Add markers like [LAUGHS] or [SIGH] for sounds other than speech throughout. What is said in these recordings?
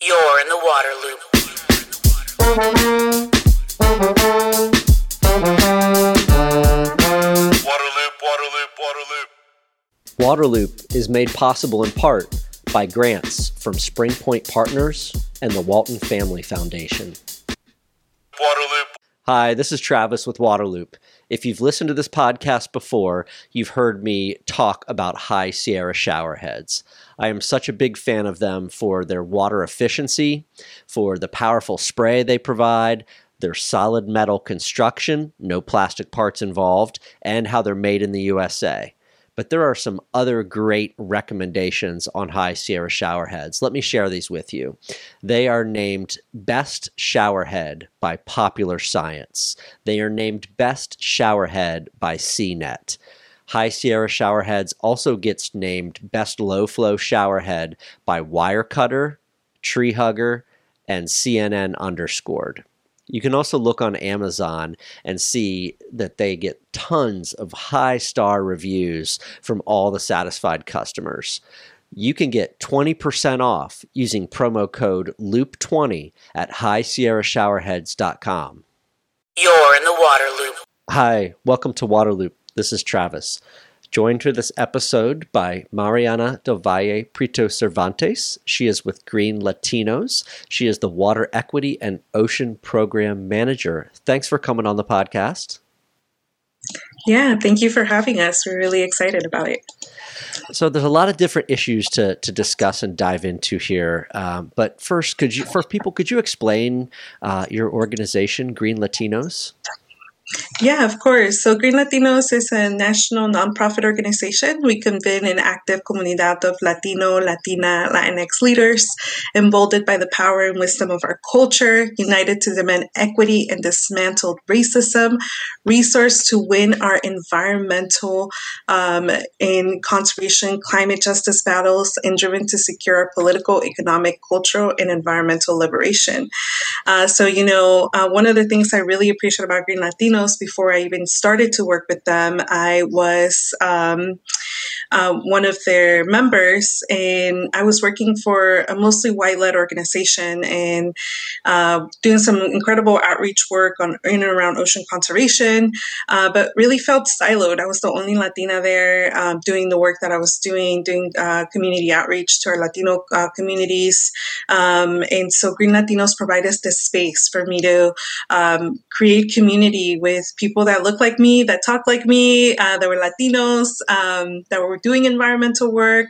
You're in the water loop. Waterloop, Waterloop, Waterloop. Waterloop is made possible in part by grants from Spring Point Partners and the Walton Family Foundation. Waterloop, Hi, this is Travis with Waterloop. If you've listened to this podcast before, you've heard me talk about High Sierra showerheads. I am such a big fan of them for their water efficiency, for the powerful spray they provide, their solid metal construction, no plastic parts involved, and how they're made in the USA. But there are some other great recommendations on High Sierra showerheads. Let me share these with you. They are named Best Showerhead by Popular Science. They are named Best Showerhead by CNET. High Sierra Showerheads also gets named Best Low Flow Showerhead by Wirecutter, Tree Hugger, and CNN underscored. You can also look on Amazon and see that they get tons of high star reviews from all the satisfied customers. You can get 20% off using promo code LOOP20 at highsierrashowerheads.com. You're in the water loop. Hi, welcome to Waterloop. This is Travis. Joined for this episode by Mariana Del Valle Prieto Cervantes. She is with Green Latinos. She is the Water Equity and Ocean Program Manager. Thanks for coming on the podcast. Yeah, thank you for having us. We're really excited about it. So there's a lot of different issues to, to discuss and dive into here. Um, but first, could you, for people, could you explain uh, your organization, Green Latinos? Yeah, of course. So Green Latinos is a national nonprofit organization. We convene an active comunidad of Latino, Latina, Latinx leaders, emboldened by the power and wisdom of our culture, united to demand equity and dismantle racism, resource to win our environmental um, and conservation, climate justice battles, and driven to secure our political, economic, cultural, and environmental liberation. Uh, so, you know, uh, one of the things I really appreciate about Green Latinos before I even started to work with them, I was um, uh, one of their members, and I was working for a mostly white-led organization and uh, doing some incredible outreach work on in and around ocean conservation, uh, but really felt siloed. I was the only Latina there um, doing the work that I was doing, doing uh, community outreach to our Latino uh, communities, um, and so Green Latinos provide us this space for me to um, create community with people that look like me, that talk like me, uh, that were Latinos, um, that were doing environmental work,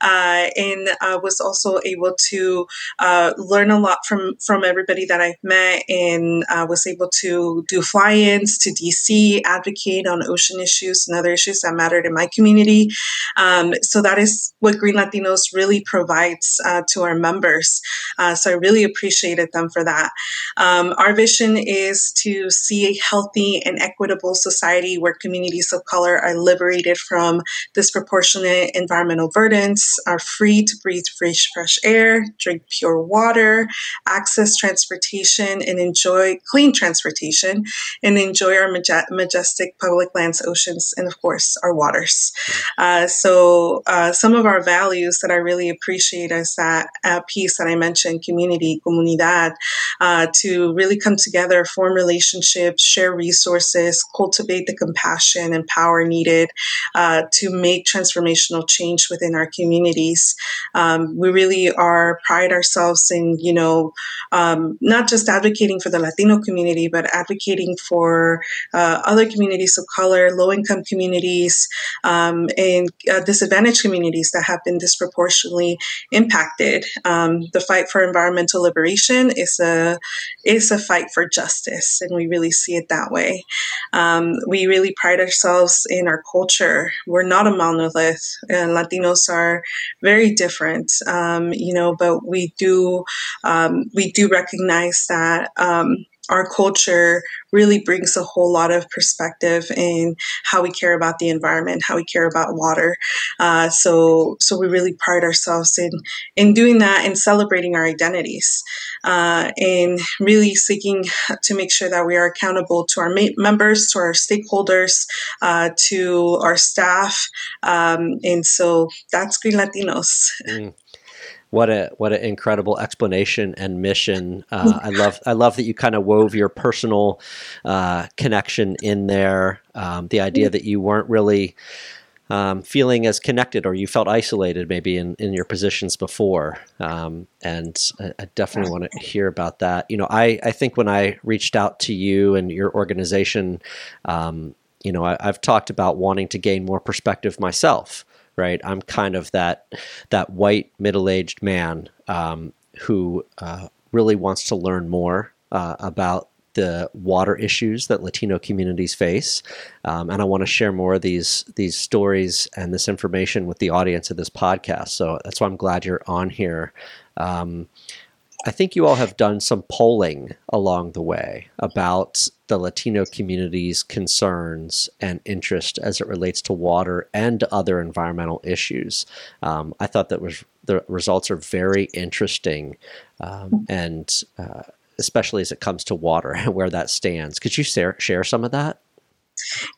uh, and uh, was also able to uh, learn a lot from from everybody that I've met, and was able to do fly-ins to DC, advocate on ocean issues and other issues that mattered in my community. Um, so that is what Green Latinos really provides uh, to our members. Uh, so I really appreciated them for that. Um, our vision is to see a healthy and equitable society where communities of color are liberated from disproportionate environmental burdens, are free to breathe fresh, fresh air, drink pure water, access transportation, and enjoy clean transportation, and enjoy our maje- majestic public lands, oceans, and of course, our waters. Uh, so, uh, some of our values that I really appreciate is that uh, piece that I mentioned community, comunidad, uh, to really come together, form relationships, share resources, cultivate the compassion and power needed uh, to make transformational change within our communities. Um, we really are pride ourselves in, you know, um, not just advocating for the Latino community, but advocating for uh, other communities of color, low income communities, um, and uh, disadvantaged communities that have been disproportionately impacted. Um, the fight for environmental liberation is a is a fight for justice, and we really see it that way. Um, we really pride ourselves in our culture. We're not a monolith, and Latinos are very different, um, you know. But we do um, we do recognize that. Our culture really brings a whole lot of perspective in how we care about the environment, how we care about water. Uh, so, so we really pride ourselves in in doing that and celebrating our identities, uh, and really seeking to make sure that we are accountable to our ma- members, to our stakeholders, uh, to our staff, um, and so that's Green Latinos. Mm. What a what an incredible explanation and mission. Uh, I love I love that you kind of wove your personal uh, connection in there. Um, the idea that you weren't really um, feeling as connected or you felt isolated maybe in, in your positions before. Um, and I, I definitely want to hear about that. You know, I, I think when I reached out to you and your organization, um, you know, I, I've talked about wanting to gain more perspective myself. Right, I'm kind of that that white middle-aged man um, who uh, really wants to learn more uh, about the water issues that Latino communities face, um, and I want to share more of these these stories and this information with the audience of this podcast. So that's why I'm glad you're on here. Um, I think you all have done some polling along the way about the Latino community's concerns and interest as it relates to water and other environmental issues. Um, I thought that was the results are very interesting um, and uh, especially as it comes to water [LAUGHS] and where that stands. Could you share, share some of that?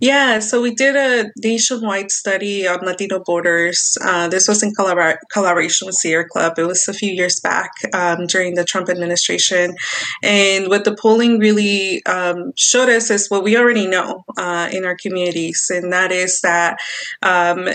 Yeah, so we did a nationwide study on Latino voters. Uh, this was in collabor- collaboration with Sierra Club. It was a few years back um, during the Trump administration. And what the polling really um, showed us is what we already know uh, in our communities, and that is that um,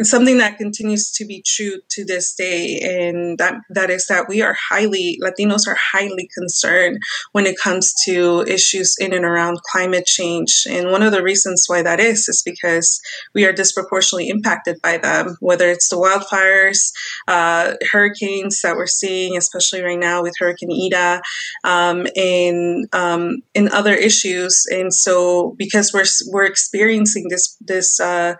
something that continues to be true to this day and that that is that we are highly latinos are highly concerned when it comes to issues in and around climate change. And one of the reasons why that is is because we are disproportionately impacted by them whether it's the wildfires uh, hurricanes that we're seeing especially right now with hurricane ida um, and um, and other issues. And so because we're we're experiencing this this uh,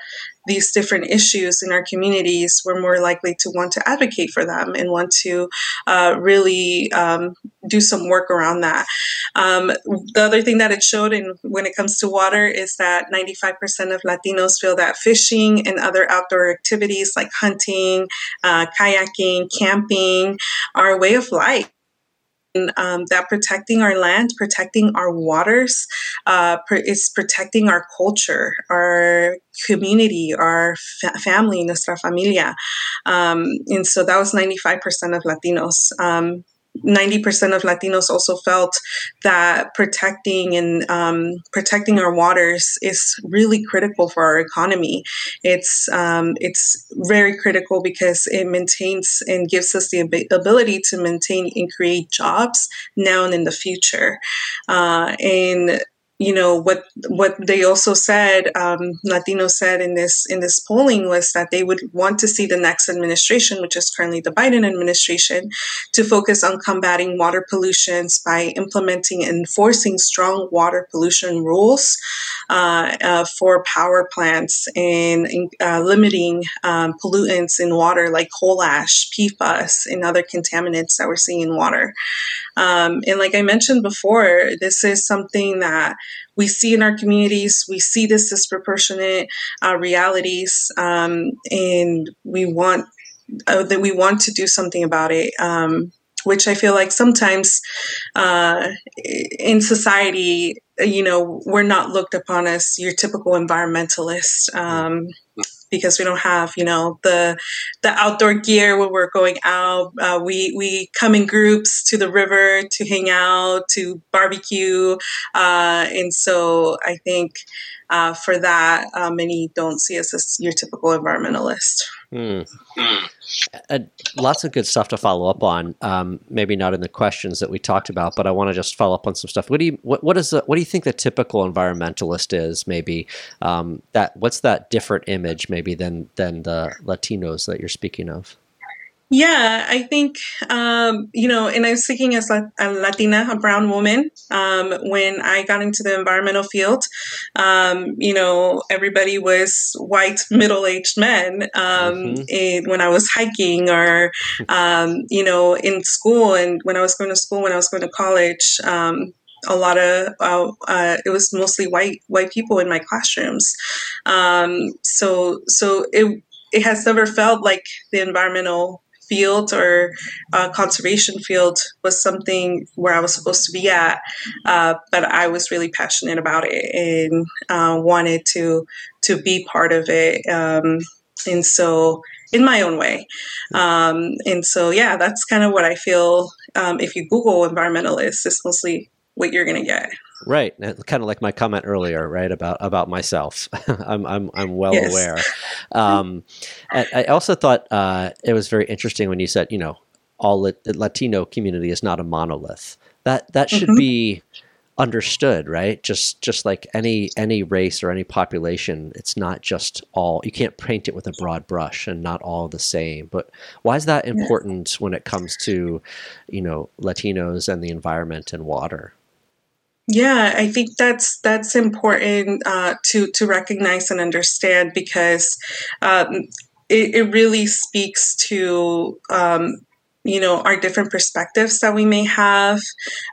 these different issues in our communities, we're more likely to want to advocate for them and want to uh, really um, do some work around that. Um, the other thing that it showed in when it comes to water is that 95% of Latinos feel that fishing and other outdoor activities like hunting, uh, kayaking, camping are a way of life um, that protecting our land, protecting our waters, uh, is protecting our culture, our community, our fa- family, nuestra familia. Um, and so that was 95% of Latinos. Um, 90% of Latinos also felt that protecting and um, protecting our waters is really critical for our economy. It's um, it's very critical because it maintains and gives us the ability to maintain and create jobs now and in the future. Uh, and you know what what they also said um, latino said in this in this polling was that they would want to see the next administration which is currently the biden administration to focus on combating water pollutions by implementing and enforcing strong water pollution rules uh, uh, for power plants and uh, limiting um, pollutants in water like coal ash pfas and other contaminants that we're seeing in water. Um, and like I mentioned before, this is something that we see in our communities. We see this disproportionate uh, realities, um, and we want uh, that we want to do something about it. Um, which I feel like sometimes uh, in society, you know, we're not looked upon as your typical environmentalist. Um, because we don't have you know the the outdoor gear when we're going out. Uh, we we come in groups to the river to hang out to barbecue, uh, and so I think uh, for that, uh, many don't see us as your typical environmentalist. Mm. Uh, lots of good stuff to follow up on. Um, maybe not in the questions that we talked about, but I want to just follow up on some stuff. What do you what, what is the, what do you think the typical environmentalist is? Maybe um, that what's that different image maybe than than the Latinos that you're speaking of? Yeah, I think, um, you know, and I was thinking as a, a Latina, a brown woman, um, when I got into the environmental field, um, you know, everybody was white, middle aged men. Um, mm-hmm. when I was hiking or, um, you know, in school and when I was going to school, when I was going to college, um, a lot of uh, uh, it was mostly white white people in my classrooms um, so so it it has never felt like the environmental field or uh, conservation field was something where I was supposed to be at, uh, but I was really passionate about it and uh, wanted to to be part of it. Um, and so in my own way. Um, and so, yeah, that's kind of what I feel. Um, if you Google environmentalist, it's mostly what you're going to get. Right, kind of like my comment earlier, right about about myself. [LAUGHS] I'm I'm I'm well yes. aware. Um, I also thought uh, it was very interesting when you said, you know, all Latino community is not a monolith. That that should mm-hmm. be understood, right? Just just like any any race or any population, it's not just all. You can't paint it with a broad brush and not all the same. But why is that important when it comes to, you know, Latinos and the environment and water? Yeah, I think that's that's important uh, to to recognize and understand because um, it, it, really speaks to um, you know our different perspectives that we may have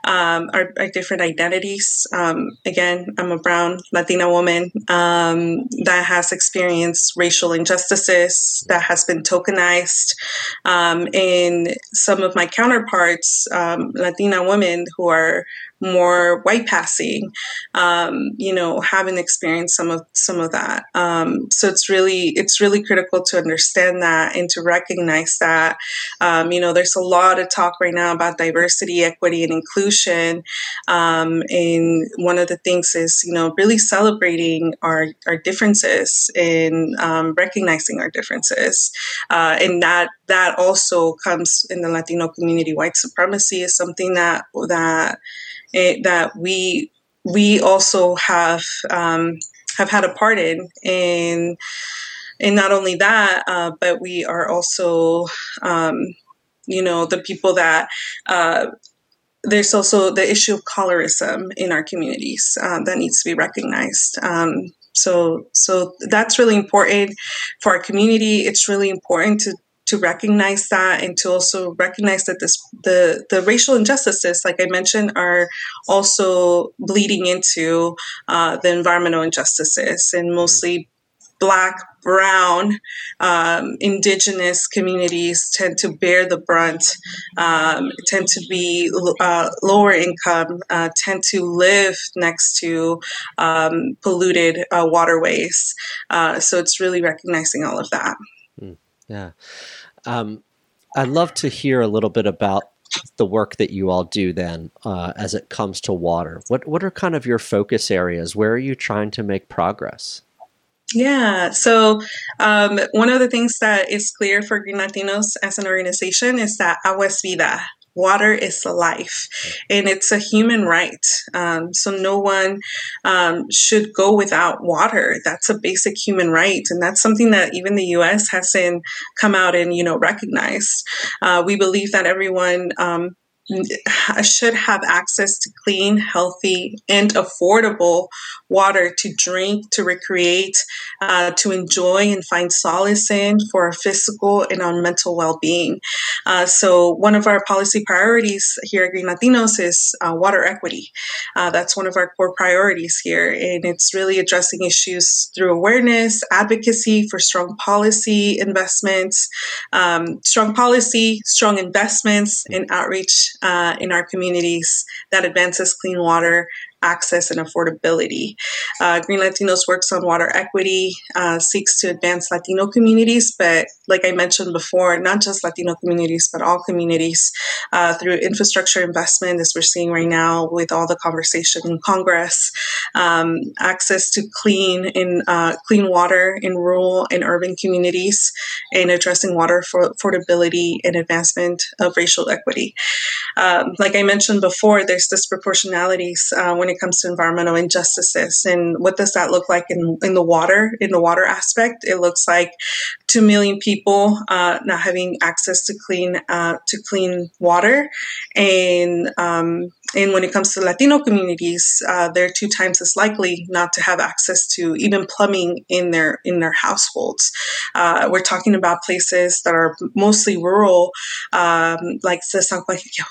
um, our, our, different identities. Um, again i'm a brown latina woman um, that has experienced racial injustices that has been tokenized um, and some of my counterparts um, latina women who are more white passing, um, you know, having experienced some of some of that. Um, so it's really it's really critical to understand that and to recognize that. Um, you know, there's a lot of talk right now about diversity, equity, and inclusion. Um, and one of the things is you know really celebrating our our differences and um, recognizing our differences, uh, and that that also comes in the Latino community. White supremacy is something that that it, that we we also have um, have had a part in and and not only that uh, but we are also um, you know the people that uh, there's also the issue of colorism in our communities uh, that needs to be recognized. Um, so so that's really important for our community. It's really important to to recognize that and to also recognize that this the the racial injustices, like I mentioned, are also bleeding into uh, the environmental injustices and mostly black, brown, um, indigenous communities tend to bear the brunt, um, tend to be uh, lower income, uh, tend to live next to um, polluted uh, waterways. Uh, so it's really recognizing all of that. Mm, yeah. Um, I'd love to hear a little bit about the work that you all do then uh, as it comes to water. What what are kind of your focus areas? Where are you trying to make progress? Yeah, so um, one of the things that is clear for Green Latinos as an organization is that agua es vida water is life and it's a human right. Um, so no one um, should go without water. That's a basic human right. And that's something that even the US hasn't come out and, you know, recognized. Uh, we believe that everyone um, should have access to clean, healthy, and affordable water to drink, to recreate, uh, to enjoy and find solace in for our physical and our mental well being. Uh, so, one of our policy priorities here at Green Latinos is uh, water equity. Uh, that's one of our core priorities here, and it's really addressing issues through awareness, advocacy for strong policy investments, um, strong policy, strong investments, and outreach uh, in our communities that advances clean water access and affordability. Uh, Green Latinos works on water equity, uh, seeks to advance Latino communities, but like I mentioned before, not just Latino communities, but all communities uh, through infrastructure investment, as we're seeing right now with all the conversation in Congress, um, access to clean in uh, clean water in rural and urban communities, and addressing water for affordability and advancement of racial equity. Um, like I mentioned before, there's disproportionalities uh, when it comes to environmental injustices. And what does that look like in, in the water, in the water aspect? It looks like 2 million people uh, not having access to clean, uh, to clean water. And, um, and when it comes to Latino communities, uh, they're two times as likely not to have access to even plumbing in their in their households. Uh, we're talking about places that are mostly rural, um, like the San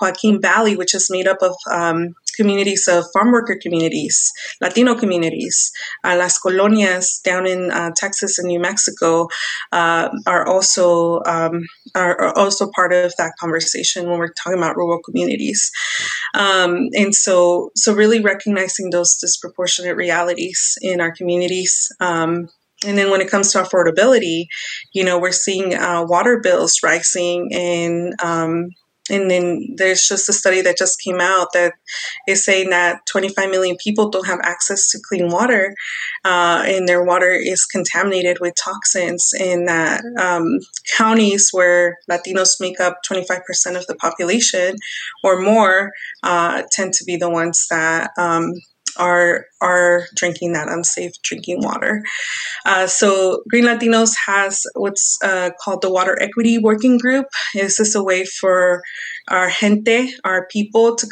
Joaquin Valley, which is made up of um, communities of farm worker communities, Latino communities. Uh, Las colonias down in uh, Texas and New Mexico uh, are also um, are, are, also part of that conversation when we're talking about rural communities. Um, and so, so really recognizing those disproportionate realities in our communities. Um, and then when it comes to affordability, you know, we're seeing uh, water bills rising and um, and then there's just a study that just came out that is saying that 25 million people don't have access to clean water, uh, and their water is contaminated with toxins. In that um, counties where Latinos make up 25% of the population or more uh, tend to be the ones that um, are are drinking that unsafe drinking water. Uh, so Green Latinos has what's uh, called the Water Equity Working Group. Is this a way for our gente, our people, to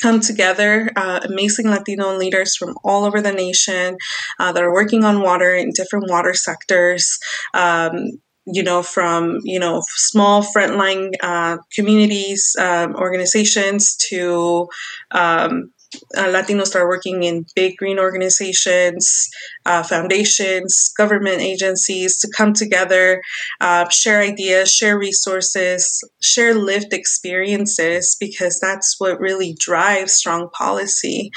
come together, uh, amazing Latino leaders from all over the nation uh, that are working on water in different water sectors. Um, you know, from you know small frontline uh, communities, um, organizations to um, uh, Latinos are working in big green organizations, uh, foundations, government agencies to come together, uh, share ideas, share resources, share lived experiences, because that's what really drives strong policy.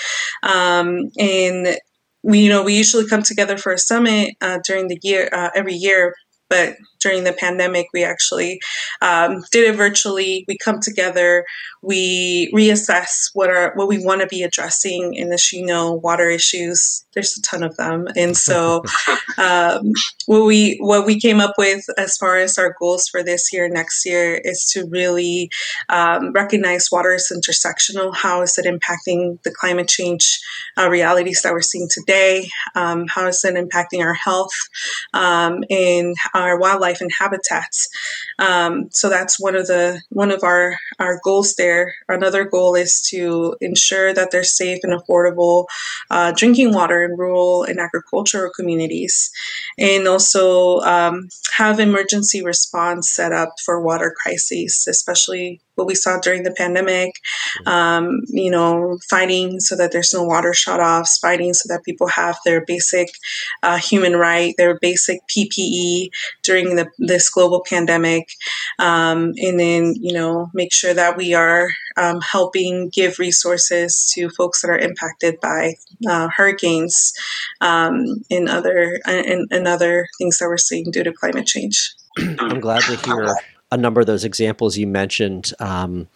Um, and we, you know, we usually come together for a summit uh, during the year, uh, every year, but during the pandemic, we actually um, did it virtually. We come together, we reassess what are what we want to be addressing in the know water issues. There's a ton of them, and so [LAUGHS] um, what we what we came up with as far as our goals for this year, next year, is to really um, recognize water is intersectional. How is it impacting the climate change uh, realities that we're seeing today? Um, how is it impacting our health um, and our wildlife? and habitats. Um, so that's one of the one of our our goals there. Another goal is to ensure that there's safe and affordable uh, drinking water in rural and agricultural communities, and also um, have emergency response set up for water crises, especially what we saw during the pandemic, mm-hmm. um, you know, fighting so that there's no water shut offs, fighting so that people have their basic uh, human right, their basic PPE during the, this global pandemic, um, and then, you know, make sure that we are um, helping give resources to folks that are impacted by uh, hurricanes um, and other and, and other things that we're seeing due to climate change. I'm glad to hear a number of those examples you mentioned, um,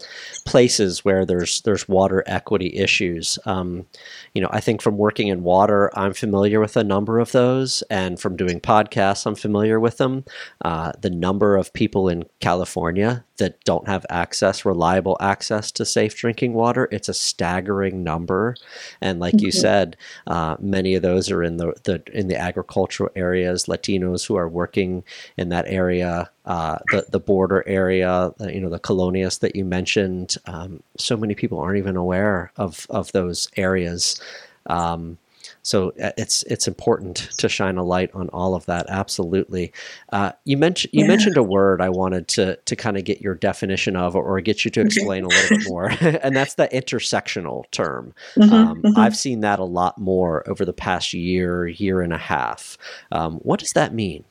places where there's there's water equity issues. Um, you know, I think from working in water, I'm familiar with a number of those, and from doing podcasts, I'm familiar with them. Uh, the number of people in California that don't have access, reliable access to safe drinking water, it's a staggering number. And like mm-hmm. you said, uh, many of those are in the, the in the agricultural areas. Latinos who are working in that area, uh, the the border area, you know, the colonias that you mentioned. Um, so many people aren't even aware of of those areas. Um, so uh, it's it's important to shine a light on all of that. Absolutely. Uh, you mentioned you yeah. mentioned a word I wanted to to kind of get your definition of, or, or get you to explain okay. a little bit more, [LAUGHS] and that's the intersectional term. Mm-hmm, um, mm-hmm. I've seen that a lot more over the past year, year and a half. Um, what does that mean?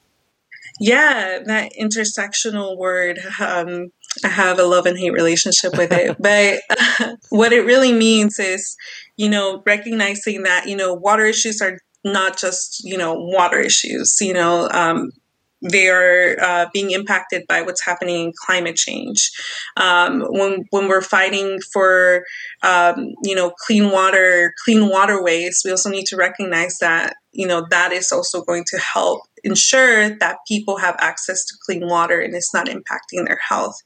Yeah, that intersectional word. Um, I have a love and hate relationship with it. [LAUGHS] but uh, [LAUGHS] what it really means is, you know, recognizing that, you know, water issues are not just, you know, water issues, you know, um, they are uh, being impacted by what's happening in climate change. Um, when when we're fighting for um, you know clean water, clean waterways, we also need to recognize that you know that is also going to help ensure that people have access to clean water and it's not impacting their health.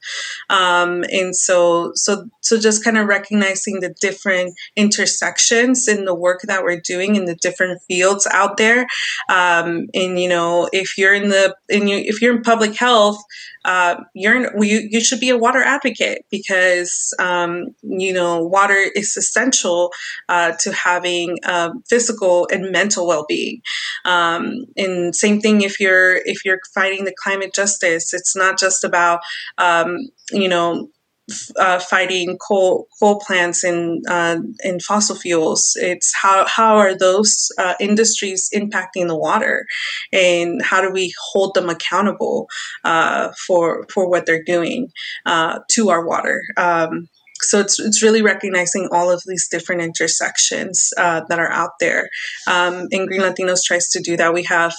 Um, and so, so, so just kind of recognizing the different intersections in the work that we're doing in the different fields out there. Um, and you know, if you're in the, in you, if you're in public health, uh, you're you, you should be a water advocate because um, you know water is essential uh, to having uh, physical and mental well-being. Um, and same thing if you're if you're fighting the climate justice, it's not just about um, you know uh, fighting coal coal plants and uh, fossil fuels. It's how how are those uh, industries impacting the water, and how do we hold them accountable uh, for for what they're doing uh, to our water. Um, so it's it's really recognizing all of these different intersections uh, that are out there. Um, and Green Latinos tries to do that. We have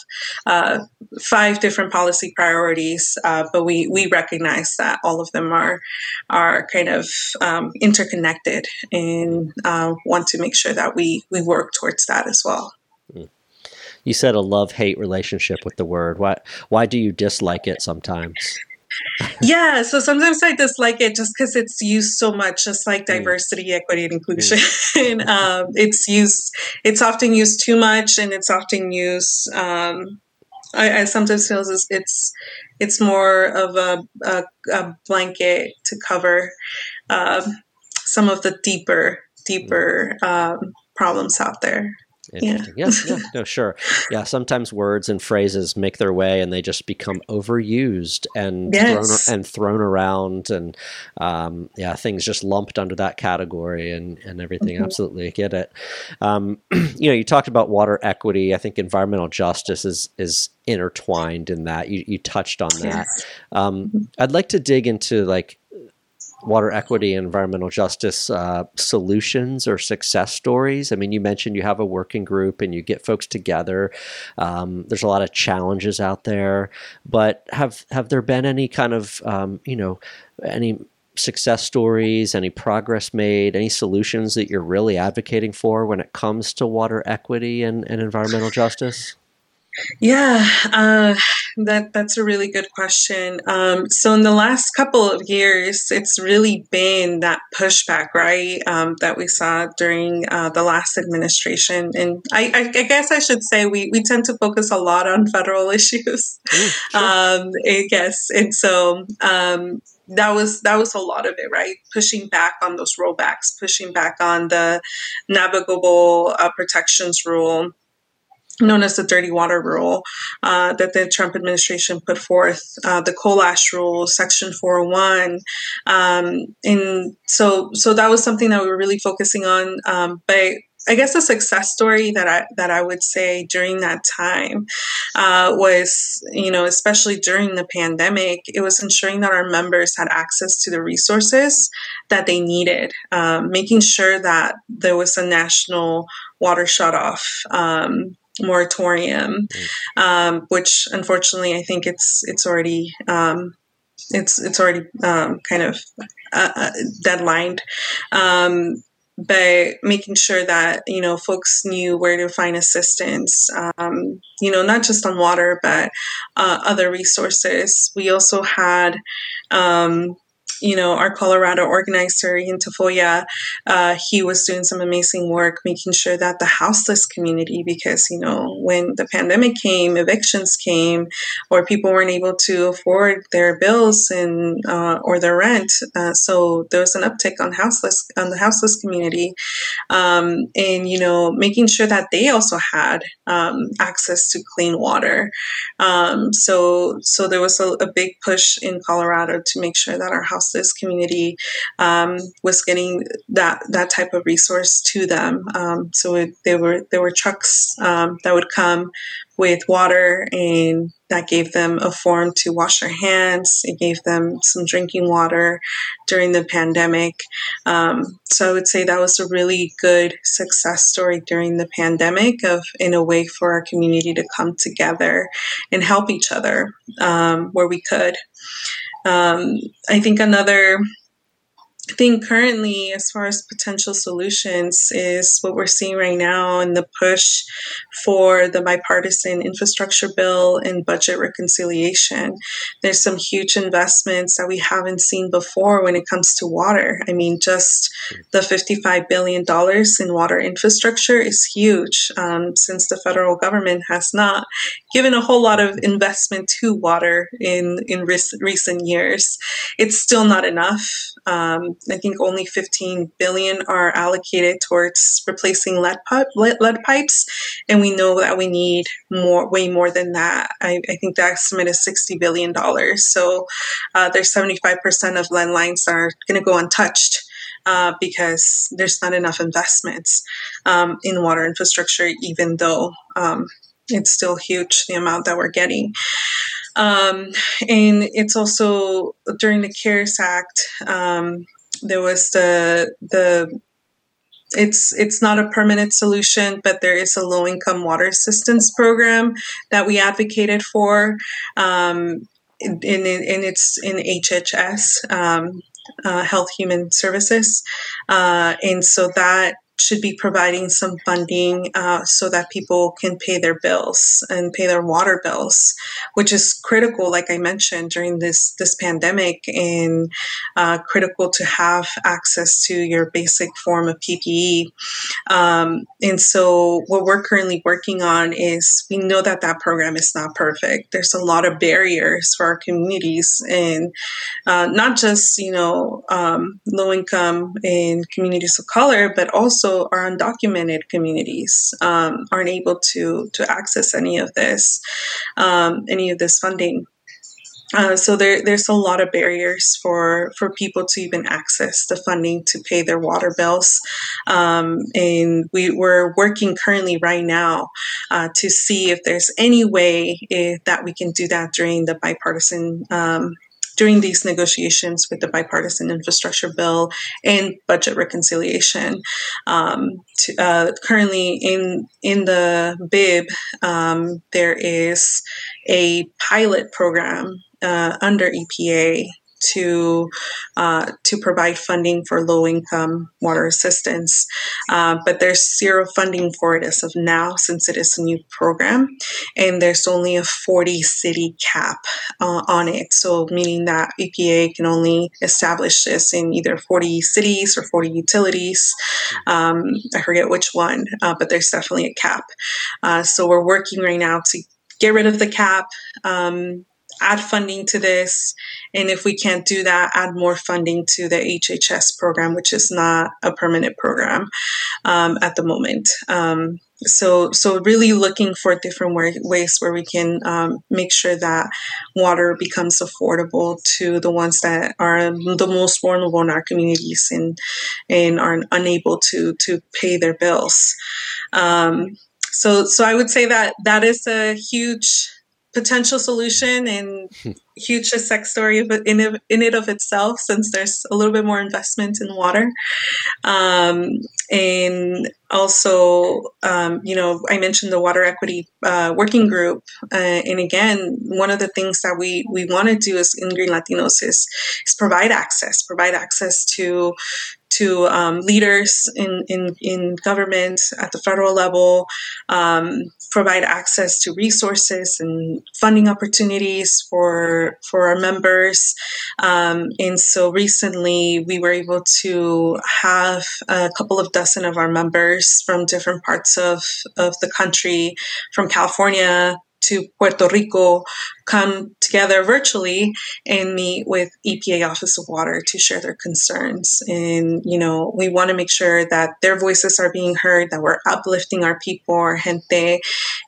uh, five different policy priorities, uh, but we we recognize that all of them are are kind of um, interconnected, and uh, want to make sure that we we work towards that as well. Mm. You said a love hate relationship with the word. Why why do you dislike it sometimes? Yeah, so sometimes I dislike it just because it's used so much, just like mm. diversity, equity, and inclusion. Mm. [LAUGHS] um, it's used, it's often used too much, and it's often used. Um, I, I, sometimes feel it's it's it's more of a, a, a blanket to cover um, some of the deeper deeper um, problems out there. Interesting. Yeah. yeah, yeah, no, sure. Yeah, sometimes words and phrases make their way and they just become overused and yes. thrown and thrown around, and um, yeah, things just lumped under that category and and everything. Mm-hmm. Absolutely, get it. Um, [CLEARS THROAT] you know, you talked about water equity. I think environmental justice is is intertwined in that. You you touched on that. Yes. Um, mm-hmm. I'd like to dig into like water equity and environmental justice uh, solutions or success stories? I mean, you mentioned you have a working group and you get folks together. Um, there's a lot of challenges out there, but have have there been any kind of um, you know any success stories, any progress made, any solutions that you're really advocating for when it comes to water equity and, and environmental justice? Yeah, uh, that that's a really good question. Um, so in the last couple of years, it's really been that pushback, right, um, that we saw during uh, the last administration. And I, I, I, guess I should say we, we tend to focus a lot on federal [LAUGHS] issues. Ooh, sure. um, I guess, and so um, that was that was a lot of it, right? Pushing back on those rollbacks, pushing back on the navigable uh, protections rule known as the dirty water rule uh, that the Trump administration put forth, uh, the coal ash rule, Section 401. Um, and so, so that was something that we were really focusing on. Um, but I guess a success story that I that I would say during that time uh, was, you know, especially during the pandemic, it was ensuring that our members had access to the resources that they needed, um, making sure that there was a national water shut off. Um, moratorium, mm. um, which unfortunately I think it's it's already um, it's it's already um, kind of uh, uh, deadlined. Um, but making sure that you know folks knew where to find assistance, um, you know, not just on water but uh, other resources. We also had um, you know, our Colorado organizer Ean Tafoya, uh, he was doing some amazing work making sure that the houseless community, because, you know, when the pandemic came, evictions came, or people weren't able to afford their bills and uh, or their rent. Uh, so there was an uptick on houseless on the houseless community, um, and you know, making sure that they also had um, access to clean water. Um, so so there was a, a big push in Colorado to make sure that our house this community um, was getting that that type of resource to them. Um, so it, there were there were trucks um, that would come with water and that gave them a form to wash their hands. It gave them some drinking water during the pandemic. Um, so I would say that was a really good success story during the pandemic of in a way for our community to come together and help each other um, where we could. Um, I think another thing currently, as far as potential solutions, is what we're seeing right now in the push for the bipartisan infrastructure bill and budget reconciliation. There's some huge investments that we haven't seen before when it comes to water. I mean, just the $55 billion in water infrastructure is huge um, since the federal government has not given a whole lot of investment to water in, in recent years. It's still not enough. Um, I think only 15 billion are allocated towards replacing lead, lead pipes, and we know that we need more, way more than that. I, I think the estimate is 60 billion dollars. So uh, there's 75 percent of lead lines that are going to go untouched. Uh, because there's not enough investments um, in water infrastructure, even though um, it's still huge the amount that we're getting. Um, and it's also during the CARES Act, um, there was the the it's it's not a permanent solution, but there is a low income water assistance program that we advocated for. Um, in, in, in it's in HHS, um, uh, Health Human Services, uh, and so that should be providing some funding uh, so that people can pay their bills and pay their water bills, which is critical, like I mentioned during this this pandemic, and uh, critical to have access to your basic form of PPE. Um, and so, what we're currently working on is we know that that program is not perfect. There's a lot of barriers for our communities, and uh, not just you know um, low income and communities of color, but also our undocumented communities um, aren't able to to access any of this, um, any of this funding. Uh, so there, there's a lot of barriers for, for people to even access the funding to pay their water bills. Um, and we, we're working currently right now uh, to see if there's any way if, eh, that we can do that during the bipartisan um, during these negotiations with the bipartisan infrastructure bill and budget reconciliation. Um, to, uh, currently, in in the BIB, um, there is a pilot program uh, under EPA to uh, to provide funding for low income water assistance, uh, but there's zero funding for it as of now since it is a new program, and there's only a 40 city cap uh, on it. So meaning that EPA can only establish this in either 40 cities or 40 utilities. Um, I forget which one, uh, but there's definitely a cap. Uh, so we're working right now to get rid of the cap. Um, add funding to this. And if we can't do that, add more funding to the HHS program, which is not a permanent program um, at the moment. Um, so, so really looking for different way, ways where we can um, make sure that water becomes affordable to the ones that are the most vulnerable in our communities and and are unable to to pay their bills. Um, so, so I would say that that is a huge potential solution and huge sex story but in it, in it of itself since there's a little bit more investment in water. Um, and also um, you know i mentioned the water equity uh, working group uh, and again one of the things that we we want to do is in green latinos is is provide access provide access to to um, leaders in, in, in government at the federal level, um, provide access to resources and funding opportunities for for our members. Um, and so recently, we were able to have a couple of dozen of our members from different parts of, of the country, from California, to Puerto Rico come together virtually and meet with EPA Office of Water to share their concerns. And, you know, we want to make sure that their voices are being heard, that we're uplifting our people, our gente,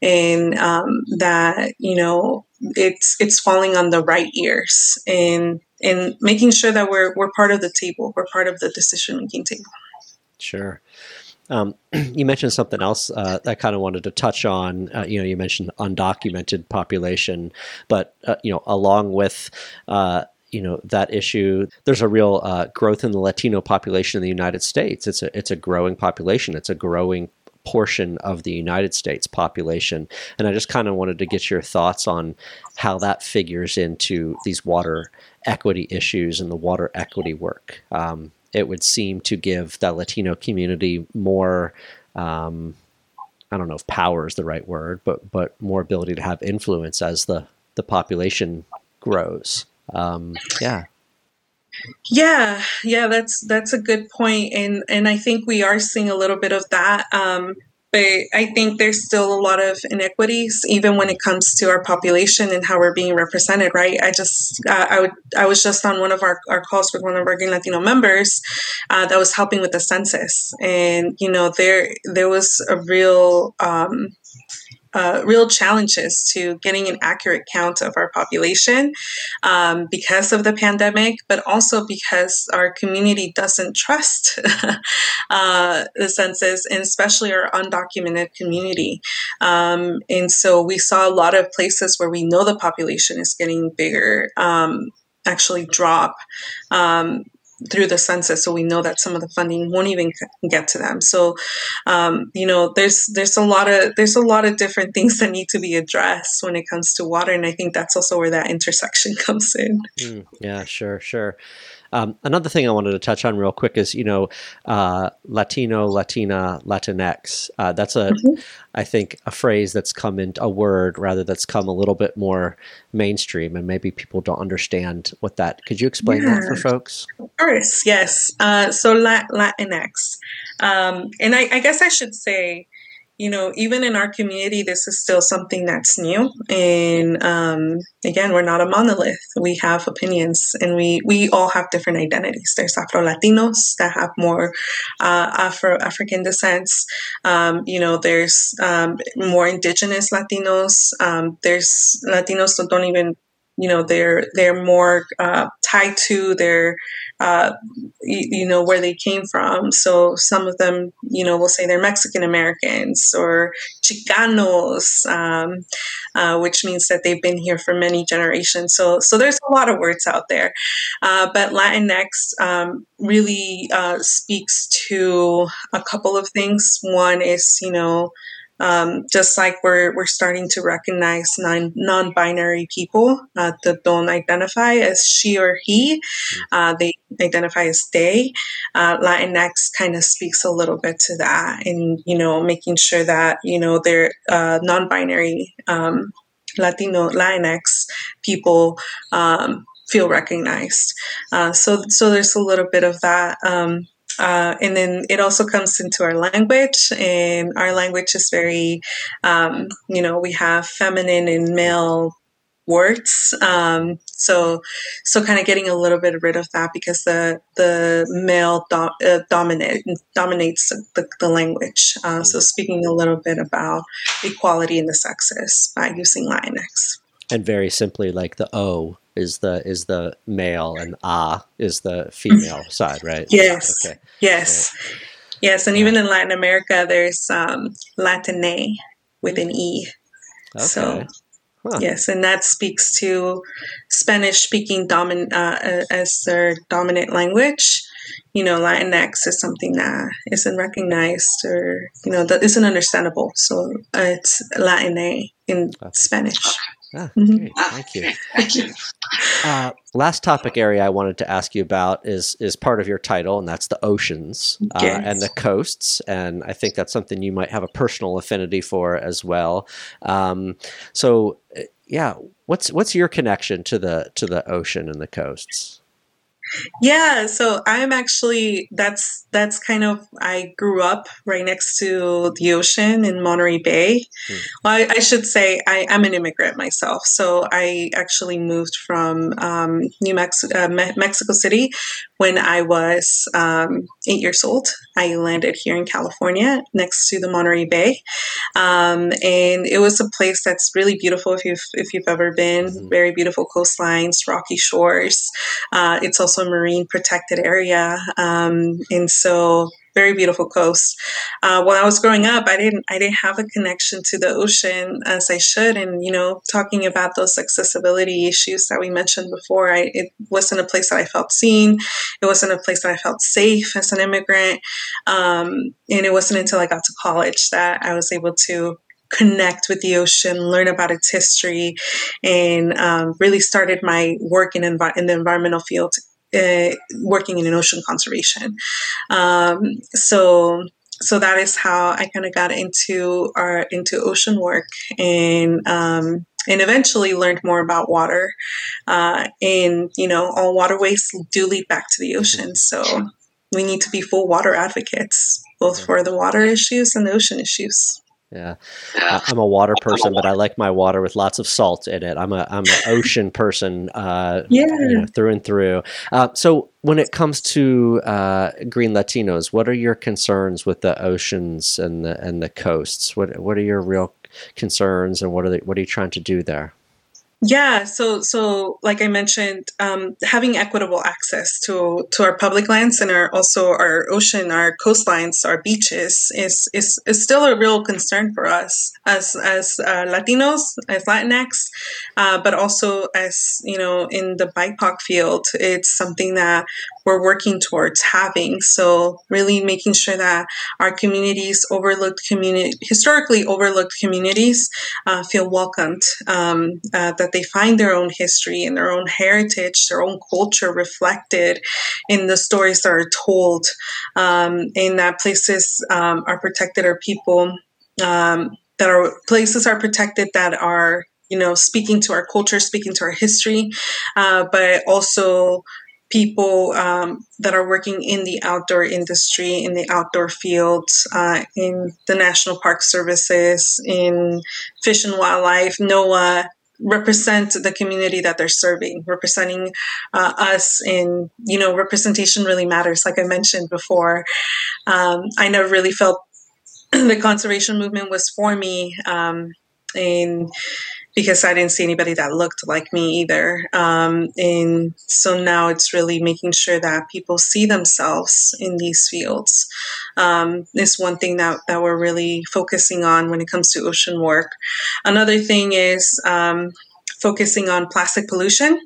and um, that, you know, it's it's falling on the right ears and and making sure that we're we're part of the table, we're part of the decision making table. Sure. Um, [CLEARS THROAT] you mentioned something else uh, I kind of wanted to touch on. Uh, you know, you mentioned undocumented population, but uh, you know, along with uh, you know that issue, there's a real uh, growth in the Latino population in the United States. It's a it's a growing population. It's a growing portion of the United States population, and I just kind of wanted to get your thoughts on how that figures into these water equity issues and the water equity work. Um, it would seem to give the Latino community more. Um, I don't know if power is the right word, but but more ability to have influence as the the population grows. Um, yeah. Yeah, yeah, that's that's a good point, and and I think we are seeing a little bit of that. Um, but I think there's still a lot of inequities, even when it comes to our population and how we're being represented. Right? I just uh, I would I was just on one of our, our calls with one of our Green Latino members uh, that was helping with the census, and you know there there was a real um, uh, real challenges to getting an accurate count of our population um, because of the pandemic, but also because our community doesn't trust [LAUGHS] uh, the census, and especially our undocumented community. Um, and so we saw a lot of places where we know the population is getting bigger. Um, actually drop um, through the census, so we know that some of the funding won't even get to them. So, um, you know, there's there's a lot of there's a lot of different things that need to be addressed when it comes to water, and I think that's also where that intersection [LAUGHS] comes in. Mm, yeah, sure, sure. Um, another thing I wanted to touch on real quick is, you know, uh, Latino, Latina, Latinx. Uh, that's a, mm-hmm. I think, a phrase that's come in a word rather that's come a little bit more mainstream, and maybe people don't understand what that. Could you explain yeah. that for folks? Course, yes. Uh, so Latinx, um, and I, I guess I should say you know, even in our community, this is still something that's new. And um, again, we're not a monolith. We have opinions, and we we all have different identities. There's Afro Latinos that have more uh, Afro African descents. Um, you know, there's um, more Indigenous Latinos. Um, there's Latinos that don't even you know they're they're more uh, tied to their uh, you, you, know where they came from. So some of them you know will say they're mexican americans or chicanos um, uh, which means that they've been here for many generations. So so there's a lot of words out there. Uh, but latinx um, really uh, speaks to a couple of things. One is you know um, just like we're, we're starting to recognize non, binary people uh, that don't identify as she or he, uh, they identify as they. Uh, Latinx kind of speaks a little bit to that and, you know, making sure that, you know, they're uh, non binary um, Latino, Latinx people. Um, feel recognized. Uh, so, so there's a little bit of that. Uh, and then it also comes into our language, and our language is very, um, you know, we have feminine and male words. Um, so, so kind of getting a little bit rid of that because the the male do, uh, dominate dominates the, the language. Uh, so, speaking a little bit about equality in the sexes by using Latinx. And very simply, like the O is the is the male and ah is the female side, right? Yes. Okay. Yes. Yes, and even in Latin America, there's um, Latine with an e. Okay. So. Huh. Yes, and that speaks to Spanish-speaking domin- uh, uh, as their dominant language. You know, Latinx is something that isn't recognized or you know that isn't understandable. So uh, it's Latine in Spanish. Ah, mm-hmm. Thank you. Thank you. Uh, last topic area I wanted to ask you about is is part of your title, and that's the oceans uh, yes. and the coasts. And I think that's something you might have a personal affinity for as well. Um, so, uh, yeah, what's what's your connection to the to the ocean and the coasts? Yeah, so I'm actually that's that's kind of I grew up right next to the ocean in Monterey Bay. Mm. Well, I, I, should say I am an immigrant myself, so I actually moved from um, New Mexico, uh, Me- Mexico City when I was um, eight years old. I landed here in California next to the Monterey Bay, um, and it was a place that's really beautiful. If you've if you've ever been, mm-hmm. very beautiful coastlines, rocky shores. Uh, it's also a marine protected area, um, and so very beautiful coast. Uh, when I was growing up, I didn't I didn't have a connection to the ocean as I should, and you know, talking about those accessibility issues that we mentioned before, I it wasn't a place that I felt seen. It wasn't a place that I felt safe as an immigrant, um, and it wasn't until I got to college that I was able to connect with the ocean, learn about its history, and um, really started my work in, envi- in the environmental field uh, working in an ocean conservation. Um, so so that is how I kind of got into our into ocean work and um, and eventually learned more about water. Uh, and you know, all waterways do lead back to the ocean, so we need to be full water advocates, both for the water issues and the ocean issues. Yeah, I'm a water person, but I like my water with lots of salt in it. I'm a I'm an ocean person, uh, yeah, you know, through and through. Uh, so when it comes to uh, GreenLatinos, what are your concerns with the oceans and the and the coasts? What what are your real concerns, and what are they, what are you trying to do there? Yeah, so so like I mentioned, um, having equitable access to to our public lands and our also our ocean, our coastlines, our beaches is is, is still a real concern for us as as uh, Latinos, as Latinx, uh, but also as you know in the BIPOC field, it's something that we're working towards having. So really making sure that our communities, overlooked community, historically overlooked communities, uh, feel welcomed, um, uh, that they find their own history and their own heritage, their own culture reflected in the stories that are told, um, and that places um, are protected or people um, that are places are protected that are you know speaking to our culture, speaking to our history, uh, but also people um, that are working in the outdoor industry, in the outdoor fields, uh, in the national park services, in fish and wildlife, NOAA, represent the community that they're serving, representing uh, us in, you know, representation really matters. Like I mentioned before, um, I never really felt [CLEARS THROAT] the conservation movement was for me. Um, and because I didn't see anybody that looked like me either. Um, and so now it's really making sure that people see themselves in these fields. Um, one thing that, that we're really focusing on when it comes to ocean work. Another thing is um, focusing on plastic pollution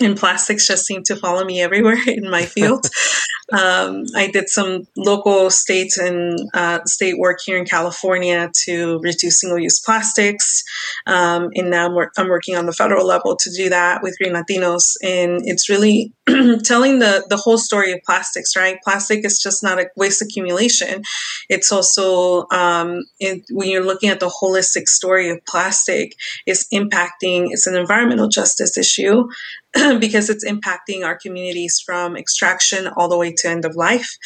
and plastics just seem to follow me everywhere [LAUGHS] in my field. [LAUGHS] um, I did some local, state, and uh, state work here in California to reduce single-use plastics, um, and now I'm, I'm, working on the federal level to do that with GreenLatinos. And it's really [CLEARS THROAT] telling the the whole story of plastics. Right, plastic is just not a waste accumulation; it's also um, it, when you're looking at the holistic story of plastic, it's impacting. It's an environmental justice issue. [CLEARS THROAT] because it's impacting our communities from extraction all the way to end of life.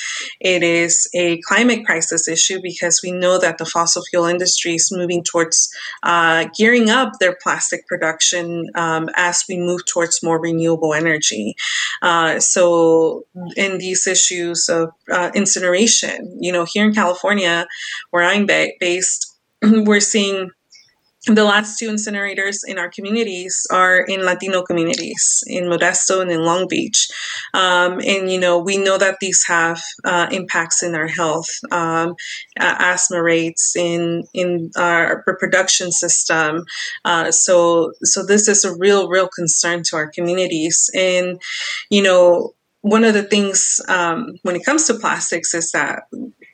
It is a climate crisis issue because we know that the fossil fuel industry is moving towards uh, gearing up their plastic production um, as we move towards more renewable energy. Uh, so, in these issues of uh, incineration, you know, here in California, where I'm ba- based, [CLEARS THROAT] we're seeing the last two incinerators in our communities are in Latino communities in Modesto and in Long Beach. Um, and, you know, we know that these have uh, impacts in our health, um, asthma rates, in, in our reproduction system. Uh, so, so this is a real, real concern to our communities. And, you know, one of the things um, when it comes to plastics is that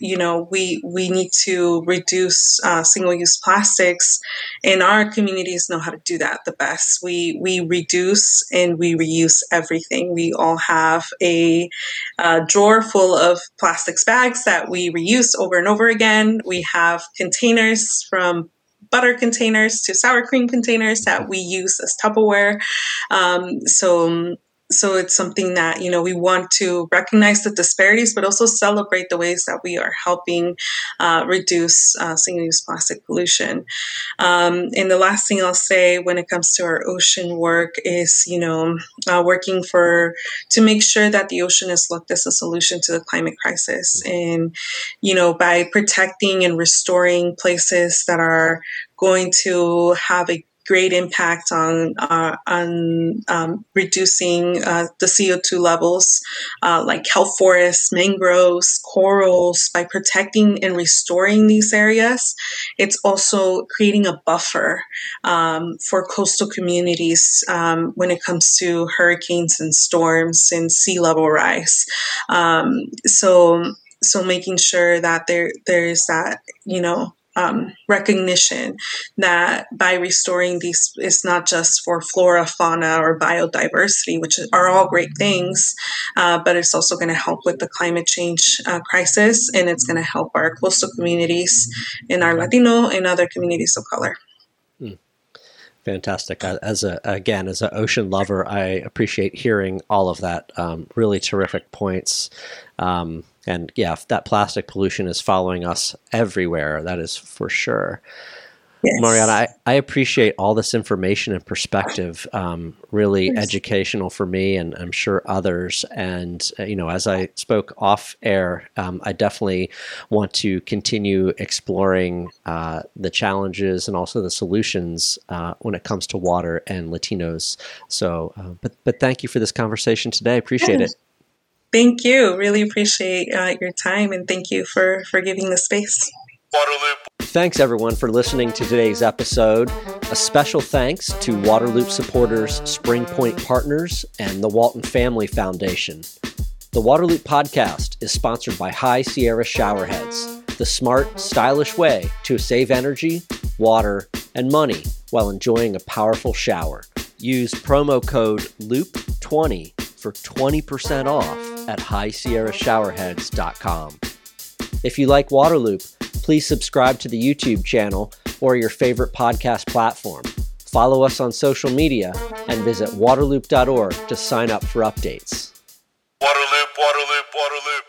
you know we we need to reduce uh, single-use plastics and our communities know how to do that the best. We we reduce and we reuse everything. We all have a, a drawer full of plastics bags that we reuse over and over again. We have containers from butter containers to sour cream containers that we use as Tupperware. Um, so so it's something that you know we want to recognize the disparities but also celebrate the ways that we are helping uh, reduce uh, single-use plastic pollution. Um, and the last thing i'll say when it comes to our ocean work is you know uh, working for to make sure that the ocean is looked as a solution to the climate crisis. And you know by protecting and restoring places that are going to have a great impact on uh, on um, reducing uh, the CO2 levels, uh, like kelp forests, mangroves, corals, by protecting and restoring these areas. It's also creating a buffer um, for coastal communities um, when it comes to hurricanes and storms and sea level rise. Um, so so making sure that there there is that you know um, recognition that by restoring these, it's not just for flora, fauna, or biodiversity, which are all great things, uh, but it's also going to help with the climate change uh, crisis, and it's going to help our coastal communities in our Latino and other communities of color. Hmm. Fantastic. As a again, as an ocean lover, I appreciate hearing all of that. Um, really terrific points. Um, and yeah, that plastic pollution is following us everywhere. That is for sure. Yes. Mariana, I, I appreciate all this information and perspective. Um, really educational for me, and I'm sure others. And uh, you know, as I spoke off air, um, I definitely want to continue exploring uh, the challenges and also the solutions uh, when it comes to water and Latinos. So, uh, but but thank you for this conversation today. Appreciate it. Thank you. Really appreciate uh, your time and thank you for, for giving the space. Thanks everyone for listening to today's episode. A special thanks to Waterloop supporters Spring Point Partners and the Walton Family Foundation. The Waterloop podcast is sponsored by High Sierra Showerheads, the smart, stylish way to save energy, water, and money while enjoying a powerful shower. Use promo code LOOP20 for 20% off at highsierrashowerheads.com. If you like Waterloop, please subscribe to the YouTube channel or your favorite podcast platform. Follow us on social media and visit waterloop.org to sign up for updates. Waterloop, Waterloop, Waterloop.